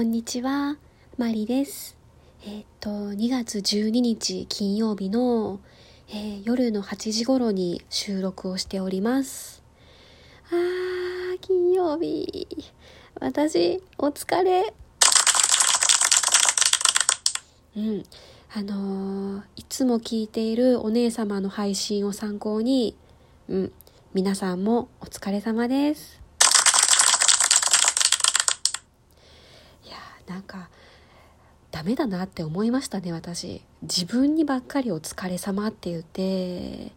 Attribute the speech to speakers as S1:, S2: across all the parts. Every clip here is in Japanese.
S1: こんにちは、マリです。えっ、と、2月12日金曜日の、えー、夜の8時頃に収録をしております。あー、金曜日。私、お疲れ。うん。あのー、いつも聞いているお姉様の配信を参考に、うん、皆さんもお疲れ様です。なんかダメだなって思いましたね私。自分にばっかりお疲れ様って言って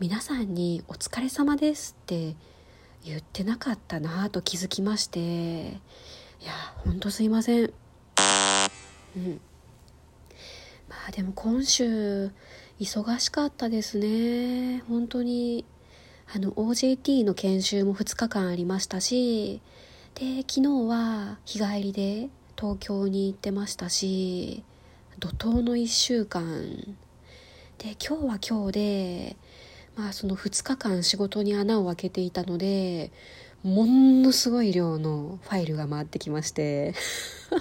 S1: 皆さんにお疲れ様ですって言ってなかったなと気づきましていやほんとすいません。うん。まあでも今週忙しかったですね。本当にあの OJT の研修も2日間ありましたしで昨日は日帰りで東京に行ってましたし怒涛の1週間。で今日は今日でまあその2日間仕事に穴を開けていたのでものすごい量のファイルが回ってきまして。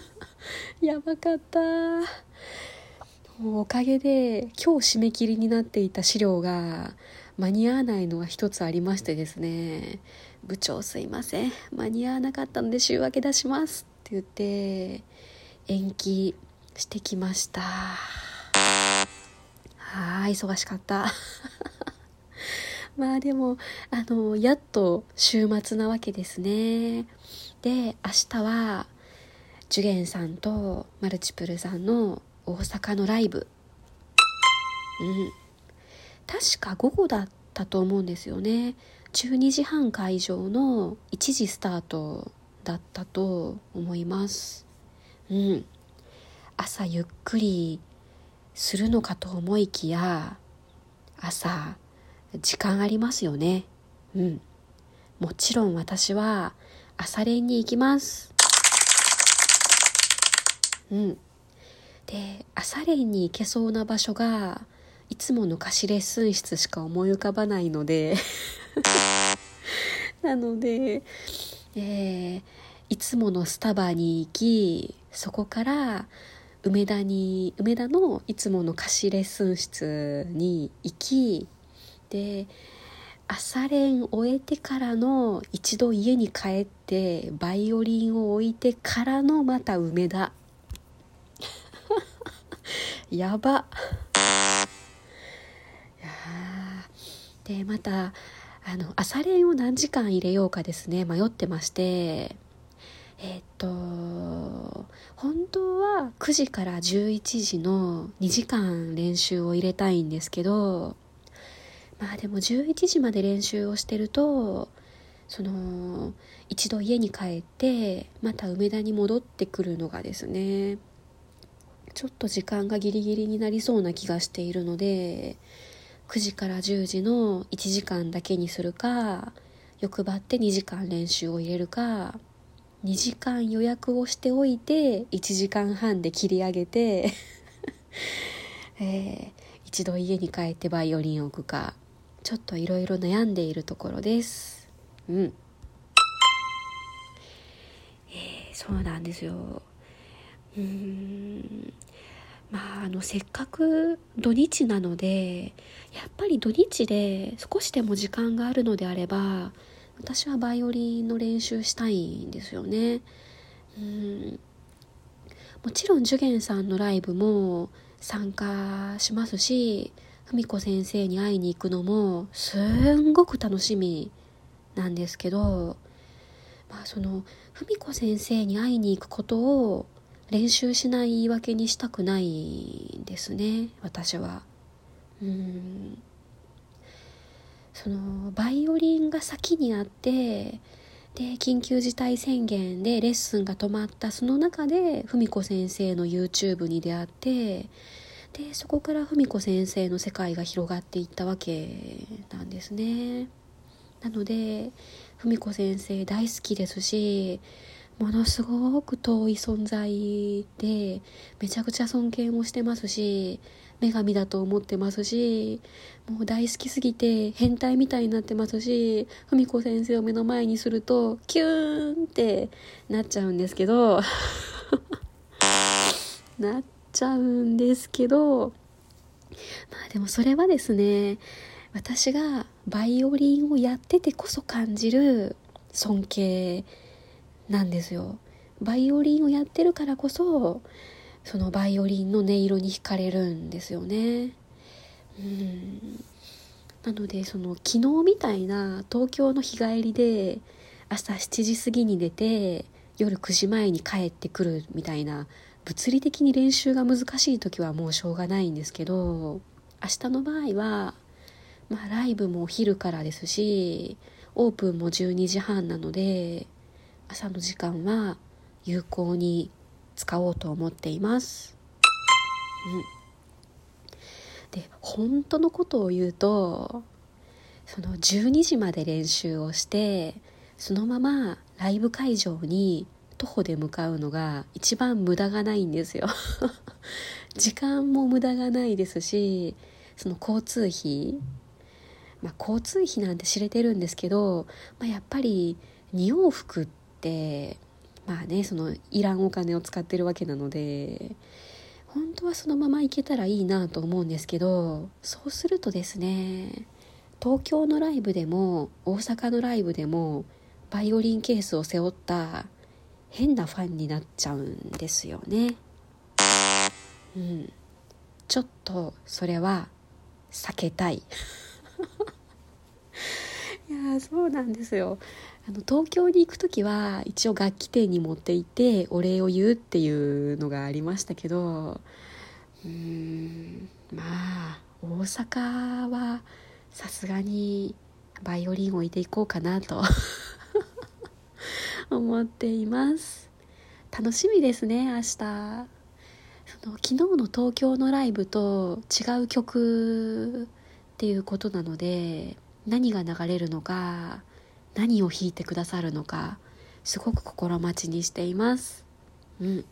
S1: やばかった。おかげで今日締め切りになっていた資料が間に合わないのが一つありましてですね。部長すいません。間に合わなかったので週明け出します。言って延期してきました。はい忙しかった。まあでもあのやっと週末なわけですね。で明日はジュゲンさんとマルチプルさんの大阪のライブ。うん。確か午後だったと思うんですよね。12時半会場の1時スタートだったと思います。うん。朝ゆっくりするのかと思いきや朝時間ありますよね。うん。もちろん私は朝練に行きます。うん。で朝練に行けそうな場所がいつもの貸しレッスン室しか思い浮かばないので。なのでえー、いつものスタバに行きそこから梅田に梅田のいつもの貸しレッスン室に行きで朝練終えてからの一度家に帰ってバイオリンを置いてからのまた梅田。やば。でまたあの朝練を何時間入れようかですね迷ってまして。えっと本当は9時から11時の2時間練習を入れたいんですけどまあでも11時まで練習をしてるとその一度家に帰ってまた梅田に戻ってくるのがですねちょっと時間がギリギリになりそうな気がしているので9時から10時の1時間だけにするか欲張って2時間練習を入れるか2時間予約をしておいて1時間半で切り上げて えー、一度家に帰ってバイオリンを置くかちょっといろいろ悩んでいるところです。うん。えー、そうなんですよ。うん。まあ、あのせっかく土日なのでやっぱり土日で少しでも時間があるのであれば私はバイオリンの練習したいんですよね。うんもちろんジュゲンさんのライブも参加しますし文子先生に会いに行くのもすんごく楽しみなんですけど、まあ、その文子先生に会いに行くことを練習しない言い訳にしたくないですね私は。うん。そのバイオリンが先にあってで緊急事態宣言でレッスンが止まったその中で文子先生の YouTube に出会ってでそこから文子先生の世界が広がっていったわけなんですね。なので文子先生大好きですしものすごく遠い存在でめちゃくちゃ尊敬もしてますし女神だと思ってますしもう大好きすぎて変態みたいになってますし文子先生を目の前にするとキューンってなっちゃうんですけど なっちゃうんですけどまあでもそれはですね私がバイオリンをやっててこそ感じる尊敬なんですよ。バイオリンをやってるからこそそのバイオリンの音色に惹かれるんですよね。うんなのでその昨日みたいな東京の日帰りで朝7時過ぎに出て夜9時前に帰ってくるみたいな物理的に練習が難しい時はもうしょうがないんですけど明日の場合は、まあ、ライブもお昼からですしオープンも12時半なので朝の時間は有効に使おうと思っています。うん、で本当のことを言うとその12時まで練習をしてそのままライブ会場に徒歩で向かうのが一番無駄がないんですよ 時間も無駄がないですしその交通費まあ交通費なんて知れてるんですけど、まあ、やっぱり2往復ってまあねそのいらんお金を使ってるわけなので本当はそのまま行けたらいいなと思うんですけどそうするとですね東京のライブでも大阪のライブでもバイオリンケースを背負った変なファンになっちゃうんですよね。うん。ちょっとそれは避けたい。そうなんですよ。あの東京に行く時は一応楽器店に持って行ってお礼を言うっていうのがありましたけどうーんまあ大阪はさすがにバイオリン置いていこうかなと 思っています楽しみですね明日その昨日の東京のライブと違う曲っていうことなので何が流れるのか何を弾いてくださるのかすごく心待ちにしています。うん。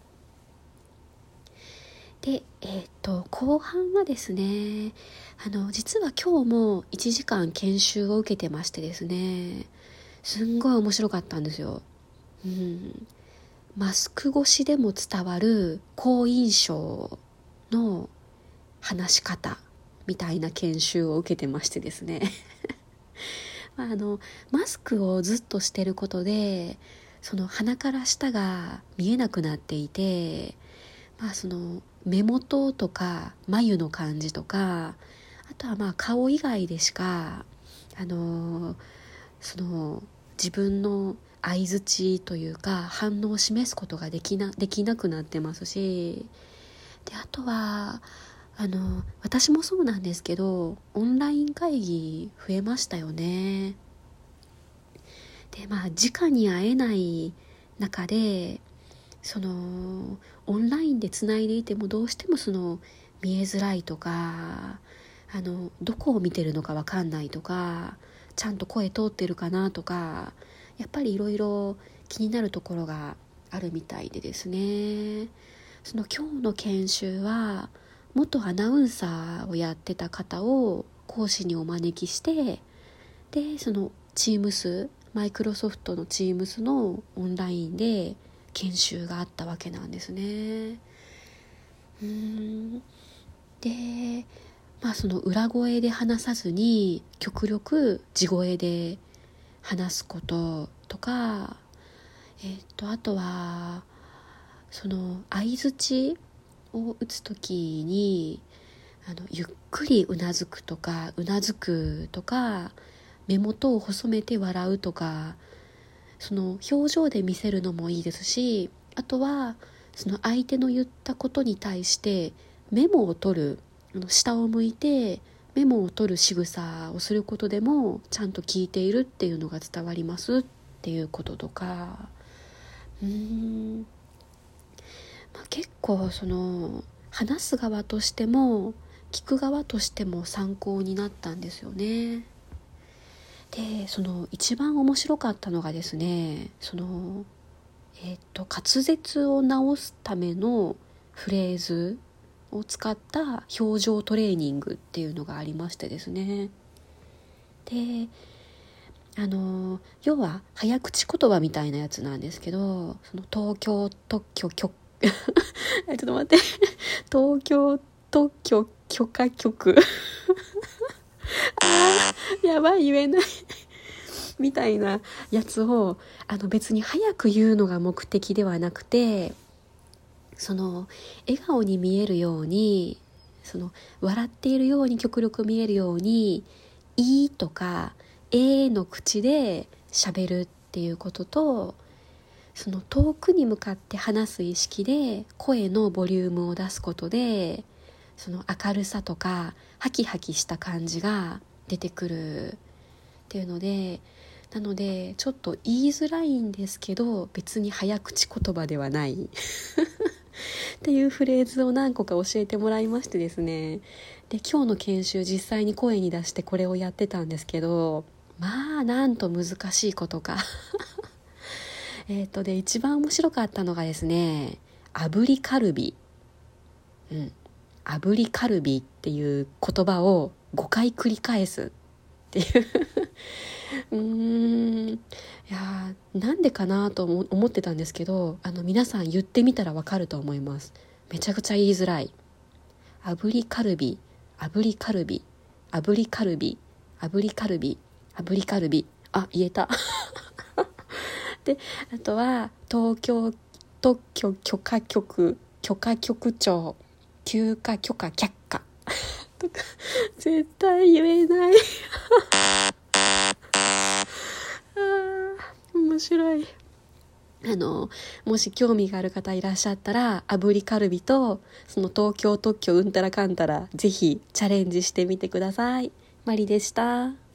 S1: でえっ、と後半はですねあの実は今日も1時間研修を受けてましてですねすんごい面白かったんですよ。うん、マスク越しでも伝わる好印象の話し方みたいな研修を受けてましてですね。まあ、あのマスクをずっとしてることでその鼻から下が見えなくなっていて、まあ、その目元とか眉の感じとかあとはまあ顔以外でしかあのその自分の相づちというか反応を示すことができなできなくなってますしであとはあの私もそうなんですけどオンライン会議増えましたよね。でまあ直に会えない中でそのオンラインでつないでいてもどうしてもその見えづらいとかあのどこを見てるのか分かんないとかちゃんと声通ってるかなとかやっぱりいろいろ気になるところがあるみたいでですね。その今日の研修は元アナウンサーをやってた方を講師にお招きしてでその Teams マイクロソフトの Teams のオンラインで研修があったわけなんですね。うん。でまあその裏声で話さずに極力地声で話すこととか、えー、とあとはその相づちを打つ時にあのゆっくりうなずくとかうなずくとか目元を細めて笑うとかその表情で見せるのもいいですしあとはその相手の言ったことに対してメモを取るあの下を向いてメモを取る仕草をすることでもちゃんと聞いているっていうのが伝わりますっていうこととか。うーん、まあ、結構その話す側としても聞く側としても参考になったんですよね。でその一番面白かったのがですねそのえっ、と滑舌を直すためのフレーズを使った表情トレーニングっていうのがありましてですねであの要は早口言葉みたいなやつなんですけどその東京特許許 ちょっと待って。東京特許許可局。あーやばい言えない。みたいなやつをあの別に早く言うのが目的ではなくてその笑顔に見えるようにその笑っているように極力見えるように「いい」とか「えー」の口で喋るっていうこととその遠くに向かって話す意識で声のボリュームを出すことでその明るさとかハキハキした感じが出てくる。っていうのでなのでちょっと言いづらいんですけど別に早口言葉ではない。っていうフレーズを何個か教えてもらいましてですね。で今日の研修実際に声に出してこれをやってたんですけどまあなんと難しいことか。えっとで一番面白かったのがですね炙りカルビ。うん。炙りカルビっていう言葉を5回繰り返す。っていう。うーん。いやーなんでかなと思思ってたんですけどあの皆さん言ってみたらわかると思います。めちゃくちゃ言いづらい。炙りカルビ炙りカルビ炙りカルビ炙りカルビ炙りカルビ。あ言えた。であとは東京特許許可局許可局長休暇許可却下。とか絶対言えない。あ面白い。あのもし興味がある方いらっしゃったら炙りカルビとその東京特許うんたらかんたらぜひチャレンジしてみてください。マリでした。